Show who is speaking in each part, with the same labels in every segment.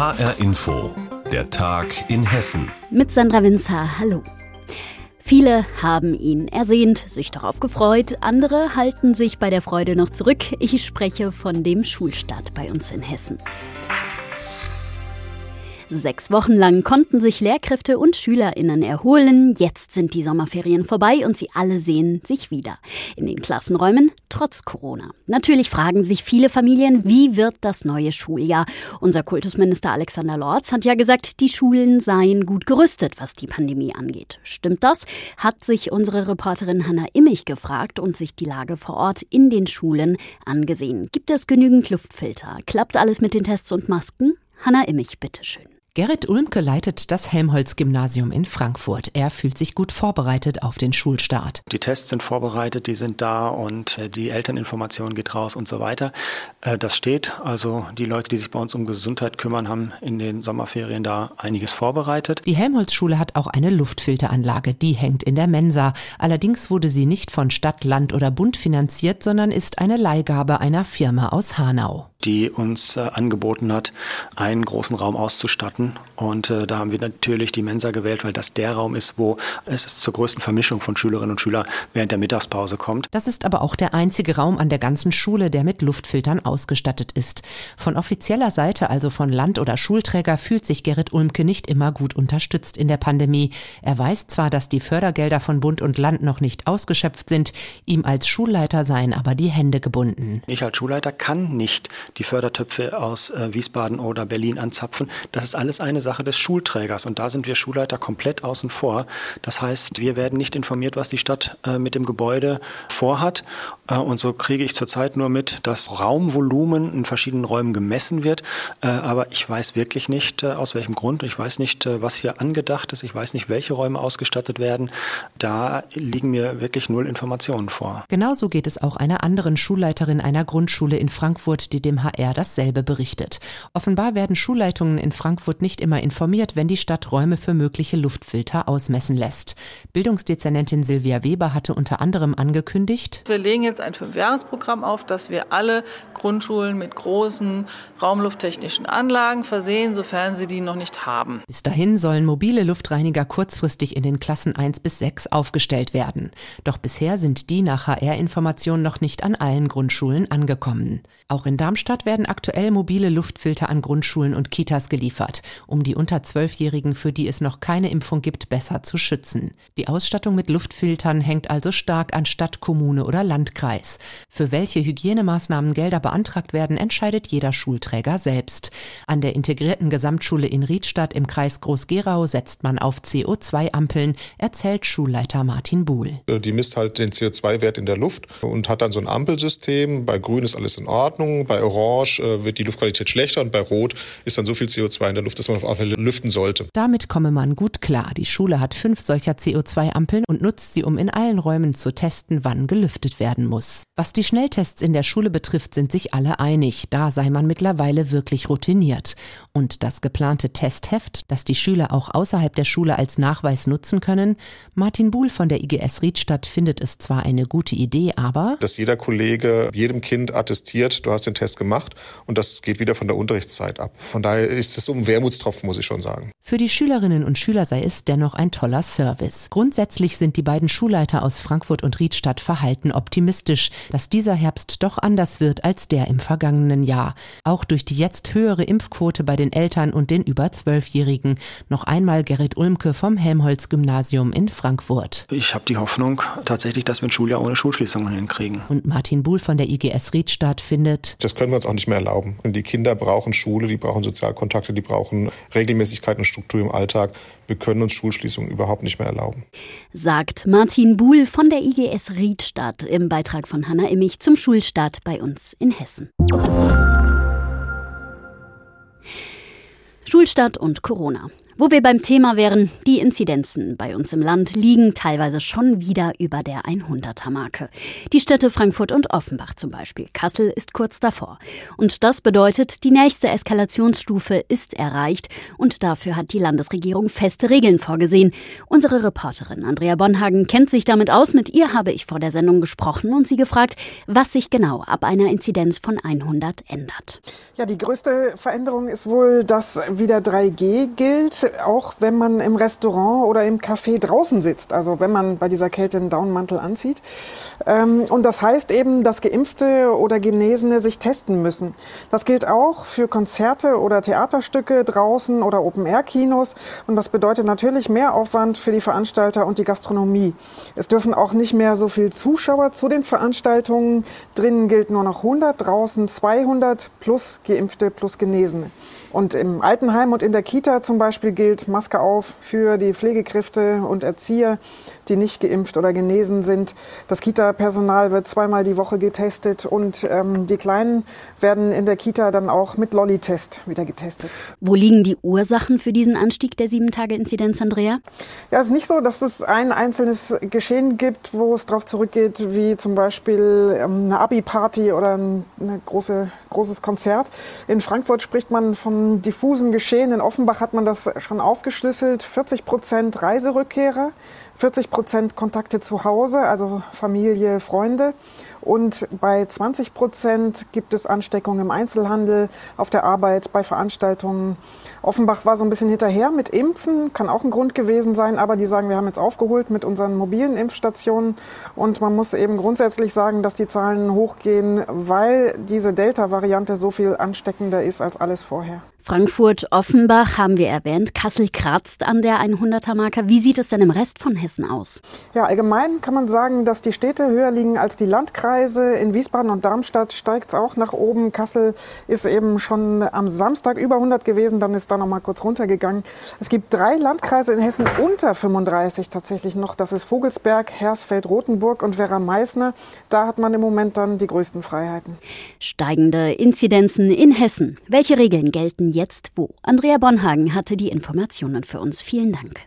Speaker 1: HR Info, der Tag in Hessen.
Speaker 2: Mit Sandra Winzer, hallo. Viele haben ihn ersehnt, sich darauf gefreut, andere halten sich bei der Freude noch zurück. Ich spreche von dem Schulstart bei uns in Hessen. Sechs Wochen lang konnten sich Lehrkräfte und SchülerInnen erholen. Jetzt sind die Sommerferien vorbei und sie alle sehen sich wieder. In den Klassenräumen trotz Corona. Natürlich fragen sich viele Familien, wie wird das neue Schuljahr? Unser Kultusminister Alexander Lorz hat ja gesagt, die Schulen seien gut gerüstet, was die Pandemie angeht. Stimmt das? Hat sich unsere Reporterin Hanna Immich gefragt und sich die Lage vor Ort in den Schulen angesehen. Gibt es genügend Luftfilter? Klappt alles mit den Tests und Masken? Hanna Immich, bitteschön.
Speaker 3: Gerrit Ulmke leitet das Helmholtz-Gymnasium in Frankfurt. Er fühlt sich gut vorbereitet auf den Schulstart.
Speaker 4: Die Tests sind vorbereitet, die sind da und äh, die Elterninformation geht raus und so weiter. Äh, das steht. Also die Leute, die sich bei uns um Gesundheit kümmern, haben in den Sommerferien da einiges vorbereitet.
Speaker 3: Die Helmholtz-Schule hat auch eine Luftfilteranlage, die hängt in der Mensa. Allerdings wurde sie nicht von Stadt, Land oder Bund finanziert, sondern ist eine Leihgabe einer Firma aus Hanau
Speaker 4: die uns äh, angeboten hat, einen großen Raum auszustatten. Und äh, da haben wir natürlich die Mensa gewählt, weil das der Raum ist, wo es zur größten Vermischung von Schülerinnen und Schülern während der Mittagspause kommt.
Speaker 3: Das ist aber auch der einzige Raum an der ganzen Schule, der mit Luftfiltern ausgestattet ist. Von offizieller Seite, also von Land- oder Schulträger, fühlt sich Gerrit Ulmke nicht immer gut unterstützt in der Pandemie. Er weiß zwar, dass die Fördergelder von Bund und Land noch nicht ausgeschöpft sind, ihm als Schulleiter seien aber die Hände gebunden.
Speaker 4: Ich als Schulleiter kann nicht die Fördertöpfe aus äh, Wiesbaden oder Berlin anzapfen. Das ist alles eine Sache des Schulträgers und da sind wir Schulleiter komplett außen vor. Das heißt, wir werden nicht informiert, was die Stadt äh, mit dem Gebäude vorhat äh, und so kriege ich zurzeit nur mit, dass Raumvolumen in verschiedenen Räumen gemessen wird, äh, aber ich weiß wirklich nicht, äh, aus welchem Grund. Ich weiß nicht, äh, was hier angedacht ist. Ich weiß nicht, welche Räume ausgestattet werden. Da liegen mir wirklich null Informationen vor.
Speaker 3: Genauso geht es auch einer anderen Schulleiterin einer Grundschule in Frankfurt, die dem HR dasselbe berichtet. Offenbar werden Schulleitungen in Frankfurt nicht immer informiert, wenn die Stadt Räume für mögliche Luftfilter ausmessen lässt. Bildungsdezernentin Silvia Weber hatte unter anderem angekündigt,
Speaker 5: wir legen jetzt ein Fünfjahresprogramm auf, dass wir alle Grundschulen mit großen raumlufttechnischen Anlagen versehen, sofern sie die noch nicht haben.
Speaker 3: Bis dahin sollen mobile Luftreiniger kurzfristig in den Klassen 1 bis 6 aufgestellt werden. Doch bisher sind die nach HR-Informationen noch nicht an allen Grundschulen angekommen. Auch in Darmstadt Darmstadt werden aktuell mobile Luftfilter an Grundschulen und Kitas geliefert, um die unter Zwölfjährigen, für die es noch keine Impfung gibt, besser zu schützen. Die Ausstattung mit Luftfiltern hängt also stark an Stadt, Kommune oder Landkreis. Für welche Hygienemaßnahmen Gelder beantragt werden, entscheidet jeder Schulträger selbst. An der integrierten Gesamtschule in Riedstadt im Kreis Groß-Gerau setzt man auf CO2-Ampeln, erzählt Schulleiter Martin Buhl.
Speaker 6: Die misst halt den CO2-Wert in der Luft und hat dann so ein Ampelsystem. Bei Grün ist alles in Ordnung, bei Orange Orange äh, wird die Luftqualität schlechter und bei Rot ist dann so viel CO2 in der Luft, dass man auf alle Fälle lüften sollte.
Speaker 3: Damit komme man gut klar. Die Schule hat fünf solcher CO2-Ampeln und nutzt sie, um in allen Räumen zu testen, wann gelüftet werden muss. Was die Schnelltests in der Schule betrifft, sind sich alle einig. Da sei man mittlerweile wirklich routiniert. Und das geplante Testheft, das die Schüler auch außerhalb der Schule als Nachweis nutzen können, Martin Buhl von der IGS Riedstadt findet es zwar eine gute Idee, aber
Speaker 6: dass jeder Kollege jedem Kind attestiert, du hast den Test gemacht und das geht wieder von der Unterrichtszeit ab. Von daher ist es so ein Wermutstropfen, muss ich schon sagen.
Speaker 3: Für die Schülerinnen und Schüler sei es dennoch ein toller Service. Grundsätzlich sind die beiden Schulleiter aus Frankfurt und Riedstadt verhalten optimistisch, dass dieser Herbst doch anders wird als der im vergangenen Jahr. Auch durch die jetzt höhere Impfquote bei den Eltern und den über Zwölfjährigen. Noch einmal Gerrit Ulmke vom Helmholtz-Gymnasium in Frankfurt.
Speaker 4: Ich habe die Hoffnung tatsächlich, dass wir ein Schuljahr ohne Schulschließungen hinkriegen.
Speaker 3: Und Martin Buhl von der IGS Riedstadt findet,
Speaker 6: das können wir uns auch nicht mehr erlauben. Die Kinder brauchen Schule, die brauchen Sozialkontakte, die brauchen Regelmäßigkeit und Struktur im Alltag. Wir können uns Schulschließungen überhaupt nicht mehr erlauben.
Speaker 2: Sagt Martin Buhl von der IGS Riedstadt im Beitrag von Hanna Immich zum Schulstart bei uns in Hessen. Schulstart und Corona. Wo wir beim Thema wären, die Inzidenzen bei uns im Land liegen teilweise schon wieder über der 100er-Marke. Die Städte Frankfurt und Offenbach zum Beispiel. Kassel ist kurz davor. Und das bedeutet, die nächste Eskalationsstufe ist erreicht und dafür hat die Landesregierung feste Regeln vorgesehen. Unsere Reporterin Andrea Bonhagen kennt sich damit aus. Mit ihr habe ich vor der Sendung gesprochen und sie gefragt, was sich genau ab einer Inzidenz von 100 ändert.
Speaker 7: Ja, die größte Veränderung ist wohl, dass wieder 3G gilt auch wenn man im Restaurant oder im Café draußen sitzt, also wenn man bei dieser Kälte einen Daunenmantel anzieht. Ähm, und das heißt eben, dass Geimpfte oder Genesene sich testen müssen. Das gilt auch für Konzerte oder Theaterstücke draußen oder Open-Air-Kinos. Und das bedeutet natürlich mehr Aufwand für die Veranstalter und die Gastronomie. Es dürfen auch nicht mehr so viele Zuschauer zu den Veranstaltungen. Drinnen gilt nur noch 100, draußen 200 plus Geimpfte plus Genesene. Und im Altenheim und in der Kita zum Beispiel gilt Maske auf für die Pflegekräfte und Erzieher, die nicht geimpft oder genesen sind. Das Kita-Personal wird zweimal die Woche getestet und ähm, die Kleinen werden in der Kita dann auch mit Lolli-Test wieder getestet.
Speaker 2: Wo liegen die Ursachen für diesen Anstieg der Sieben-Tage-Inzidenz, Andrea?
Speaker 7: Ja, es ist nicht so, dass es ein einzelnes Geschehen gibt, wo es darauf zurückgeht, wie zum Beispiel ähm, eine Abi-Party oder ein große, großes Konzert. In Frankfurt spricht man vom diffusen Geschehen. In Offenbach hat man das schon aufgeschlüsselt. 40 Prozent Reiserückkehrer, 40 Prozent Kontakte zu Hause, also Familie, Freunde. Und bei 20 Prozent gibt es Ansteckungen im Einzelhandel, auf der Arbeit, bei Veranstaltungen. Offenbach war so ein bisschen hinterher mit Impfen, kann auch ein Grund gewesen sein, aber die sagen, wir haben jetzt aufgeholt mit unseren mobilen Impfstationen. Und man muss eben grundsätzlich sagen, dass die Zahlen hochgehen, weil diese Delta-Variante so viel ansteckender ist als alles vorher.
Speaker 2: Frankfurt, Offenbach haben wir erwähnt. Kassel kratzt an der 100er-Marke. Wie sieht es denn im Rest von Hessen aus?
Speaker 7: Ja, allgemein kann man sagen, dass die Städte höher liegen als die Landkreise. In Wiesbaden und Darmstadt steigt es auch nach oben. Kassel ist eben schon am Samstag über 100 gewesen, dann ist da noch mal kurz runtergegangen. Es gibt drei Landkreise in Hessen unter 35 tatsächlich noch. Das ist Vogelsberg, Hersfeld, Rothenburg und Werra-Meißner. Da hat man im Moment dann die größten Freiheiten.
Speaker 2: Steigende Inzidenzen in Hessen. Welche Regeln gelten jetzt wo? Andrea Bonhagen hatte die Informationen für uns. Vielen Dank.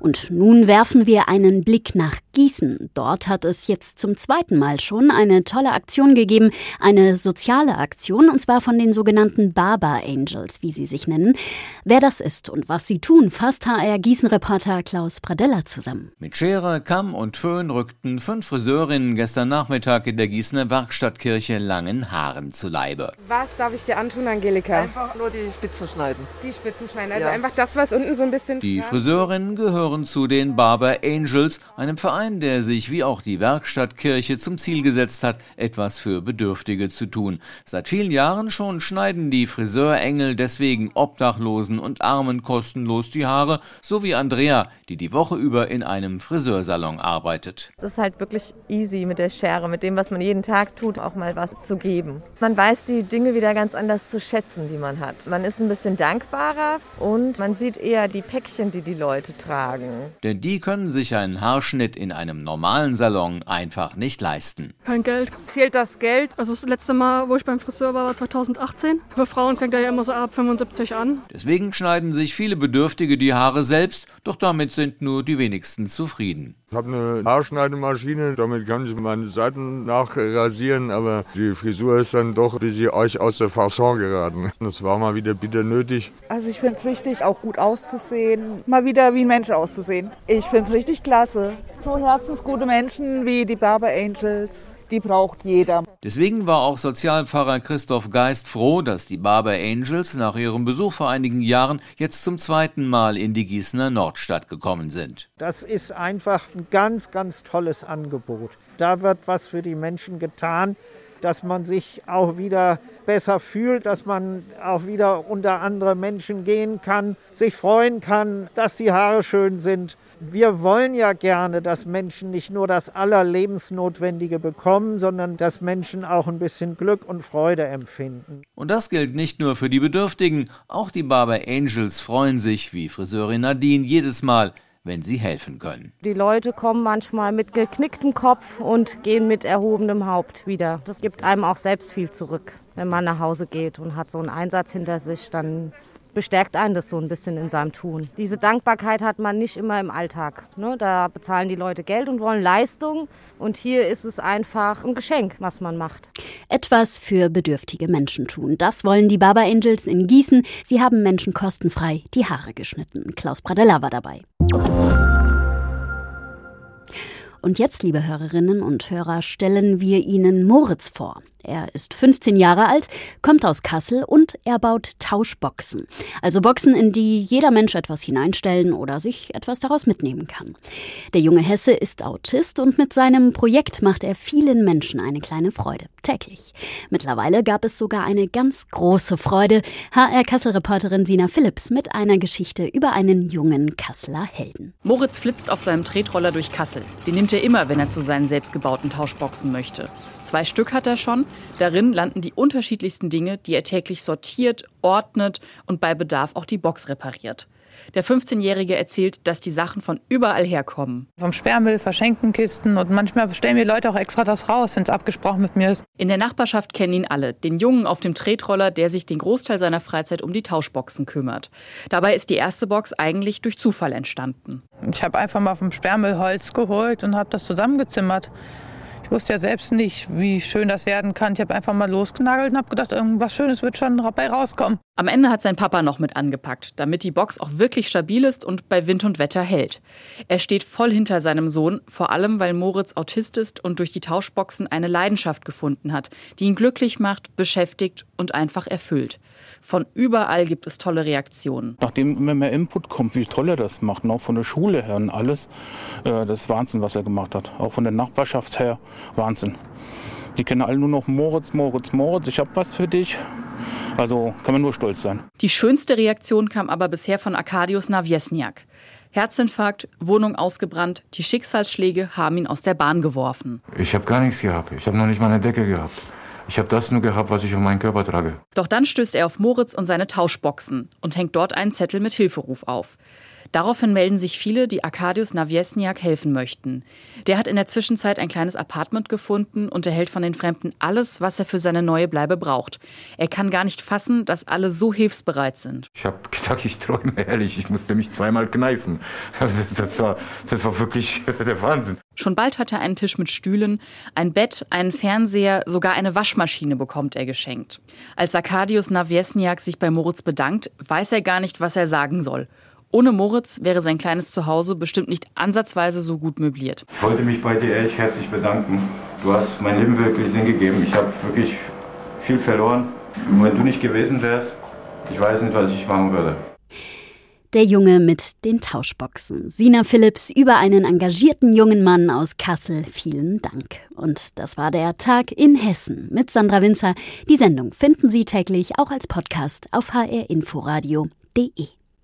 Speaker 2: Und nun werfen wir einen Blick nach Gießen. Dort hat es jetzt zum zweiten Mal schon eine tolle Aktion gegeben, eine soziale Aktion, und zwar von den sogenannten Barber Angels, wie sie sich nennen. Wer das ist und was sie tun, fasst HR Gießen-Reporter Klaus Pradella zusammen.
Speaker 8: Mit Schere, Kamm und Föhn rückten fünf Friseurinnen gestern Nachmittag in der Gießener Werkstattkirche langen Haaren zu Leibe.
Speaker 9: Was darf ich dir antun, Angelika?
Speaker 10: Einfach nur die Spitzen schneiden.
Speaker 9: Die Spitzen schneiden, also ja. einfach das, was unten so ein bisschen...
Speaker 8: Die Friseurinnen gehören zu den Barber Angels, einem Verein, der sich wie auch die Werkstattkirche zum Ziel gesetzt hat, etwas für Bedürftige zu tun. Seit vielen Jahren schon schneiden die Friseurengel deswegen Obdachlosen und Armen kostenlos die Haare, so wie Andrea, die die Woche über in einem Friseursalon arbeitet.
Speaker 11: Es ist halt wirklich easy mit der Schere, mit dem, was man jeden Tag tut, auch mal was zu geben. Man weiß die Dinge wieder ganz anders zu schätzen, die man hat. Man ist ein bisschen dankbarer und man sieht eher die Päckchen, die die Leute tragen.
Speaker 8: Denn die können sich einen Haarschnitt in einem normalen Salon einfach nicht leisten.
Speaker 12: Kein Geld.
Speaker 9: Fehlt das Geld?
Speaker 12: Also das letzte Mal, wo ich beim Friseur war, war 2018. Für Frauen fängt er ja immer so ab 75 an.
Speaker 8: Deswegen schneiden sich viele Bedürftige die Haare selbst, doch damit sind nur die wenigsten zufrieden.
Speaker 13: Ich habe eine Haarschneidemaschine, damit kann ich meine Seiten nachrasieren, aber die Frisur ist dann doch ein bisschen euch aus der Fasson geraten. Das war mal wieder bitter nötig.
Speaker 14: Also ich finde es wichtig, auch gut auszusehen, mal wieder wie ein Mensch auszusehen. Ich finde es richtig klasse. So herzensgute Menschen wie die Barber Angels die braucht jeder.
Speaker 8: Deswegen war auch Sozialpfarrer Christoph Geist froh, dass die Barber Angels nach ihrem Besuch vor einigen Jahren jetzt zum zweiten Mal in die Gießener Nordstadt gekommen sind.
Speaker 15: Das ist einfach ein ganz, ganz tolles Angebot. Da wird was für die Menschen getan, dass man sich auch wieder besser fühlt, dass man auch wieder unter andere Menschen gehen kann, sich freuen kann, dass die Haare schön sind wir wollen ja gerne, dass Menschen nicht nur das Allerlebensnotwendige bekommen, sondern dass Menschen auch ein bisschen Glück und Freude empfinden.
Speaker 8: Und das gilt nicht nur für die Bedürftigen, auch die Barber Angels freuen sich, wie Friseurin Nadine, jedes Mal, wenn sie helfen können.
Speaker 11: Die Leute kommen manchmal mit geknicktem Kopf und gehen mit erhobenem Haupt wieder. Das gibt einem auch selbst viel zurück. Wenn man nach Hause geht und hat so einen Einsatz hinter sich, dann
Speaker 16: bestärkt einen das so ein bisschen in seinem Tun. Diese Dankbarkeit hat man nicht immer im Alltag. Ne? Da bezahlen die Leute Geld und wollen Leistung. Und hier ist es einfach ein Geschenk, was man macht.
Speaker 2: Etwas für bedürftige Menschen tun. Das wollen die Barber Angels in Gießen. Sie haben Menschen kostenfrei die Haare geschnitten. Klaus Pradella war dabei. Und jetzt, liebe Hörerinnen und Hörer, stellen wir Ihnen Moritz vor. Er ist 15 Jahre alt, kommt aus Kassel und er baut Tauschboxen. Also Boxen, in die jeder Mensch etwas hineinstellen oder sich etwas daraus mitnehmen kann. Der junge Hesse ist Autist und mit seinem Projekt macht er vielen Menschen eine kleine Freude. Täglich. Mittlerweile gab es sogar eine ganz große Freude. HR Kassel-Reporterin Sina Phillips mit einer Geschichte über einen jungen Kasseler Helden.
Speaker 17: Moritz flitzt auf seinem Tretroller durch Kassel. Den nimmt er immer, wenn er zu seinen selbstgebauten Tauschboxen möchte. Zwei Stück hat er schon. Darin landen die unterschiedlichsten Dinge, die er täglich sortiert, ordnet und bei Bedarf auch die Box repariert. Der 15-Jährige erzählt, dass die Sachen von überall herkommen.
Speaker 18: Vom Sperrmüll, verschenkten Kisten und manchmal stellen mir Leute auch extra das raus, wenn es abgesprochen mit mir ist.
Speaker 17: In der Nachbarschaft kennen ihn alle. Den Jungen auf dem Tretroller, der sich den Großteil seiner Freizeit um die Tauschboxen kümmert. Dabei ist die erste Box eigentlich durch Zufall entstanden.
Speaker 18: Ich habe einfach mal vom Sperrmüll Holz geholt und habe das zusammengezimmert wusste ja selbst nicht, wie schön das werden kann. Ich habe einfach mal losgenagelt und habe gedacht, irgendwas Schönes wird schon dabei rauskommen.
Speaker 17: Am Ende hat sein Papa noch mit angepackt, damit die Box auch wirklich stabil ist und bei Wind und Wetter hält. Er steht voll hinter seinem Sohn, vor allem weil Moritz Autist ist und durch die Tauschboxen eine Leidenschaft gefunden hat, die ihn glücklich macht, beschäftigt und einfach erfüllt. Von überall gibt es tolle Reaktionen.
Speaker 19: Nachdem immer mehr Input kommt, wie toll er das macht, auch von der Schule her und alles, äh, das ist Wahnsinn, was er gemacht hat. Auch von der Nachbarschaft her, Wahnsinn. Die kennen alle nur noch Moritz, Moritz, Moritz, ich habe was für dich. Also kann man nur stolz sein.
Speaker 17: Die schönste Reaktion kam aber bisher von Arkadius Nawiesniak. Herzinfarkt, Wohnung ausgebrannt, die Schicksalsschläge haben ihn aus der Bahn geworfen.
Speaker 20: Ich habe gar nichts gehabt. Ich habe noch nicht mal eine Decke gehabt. Ich habe das nur gehabt, was ich auf meinen Körper trage.
Speaker 17: Doch dann stößt er auf Moritz und seine Tauschboxen und hängt dort einen Zettel mit Hilferuf auf. Daraufhin melden sich viele, die Arkadius Nawiesniak helfen möchten. Der hat in der Zwischenzeit ein kleines Apartment gefunden und erhält von den Fremden alles, was er für seine neue Bleibe braucht. Er kann gar nicht fassen, dass alle so hilfsbereit sind.
Speaker 20: Ich habe gedacht, ich träume ehrlich. Ich musste mich zweimal kneifen. Das, war, das war wirklich der Wahnsinn.
Speaker 17: Schon bald hat er einen Tisch mit Stühlen, ein Bett, einen Fernseher, sogar eine Waschmaschine bekommt er geschenkt. Als Arkadius Nawiesniak sich bei Moritz bedankt, weiß er gar nicht, was er sagen soll. Ohne Moritz wäre sein kleines Zuhause bestimmt nicht ansatzweise so gut möbliert.
Speaker 20: Ich wollte mich bei dir echt herzlich bedanken. Du hast mein Leben wirklich Sinn gegeben. Ich habe wirklich viel verloren. Und wenn du nicht gewesen wärst, ich weiß nicht, was ich machen würde.
Speaker 2: Der Junge mit den Tauschboxen. Sina Phillips über einen engagierten jungen Mann aus Kassel. Vielen Dank. Und das war der Tag in Hessen mit Sandra Winzer. Die Sendung finden Sie täglich auch als Podcast auf hrinforadio.de.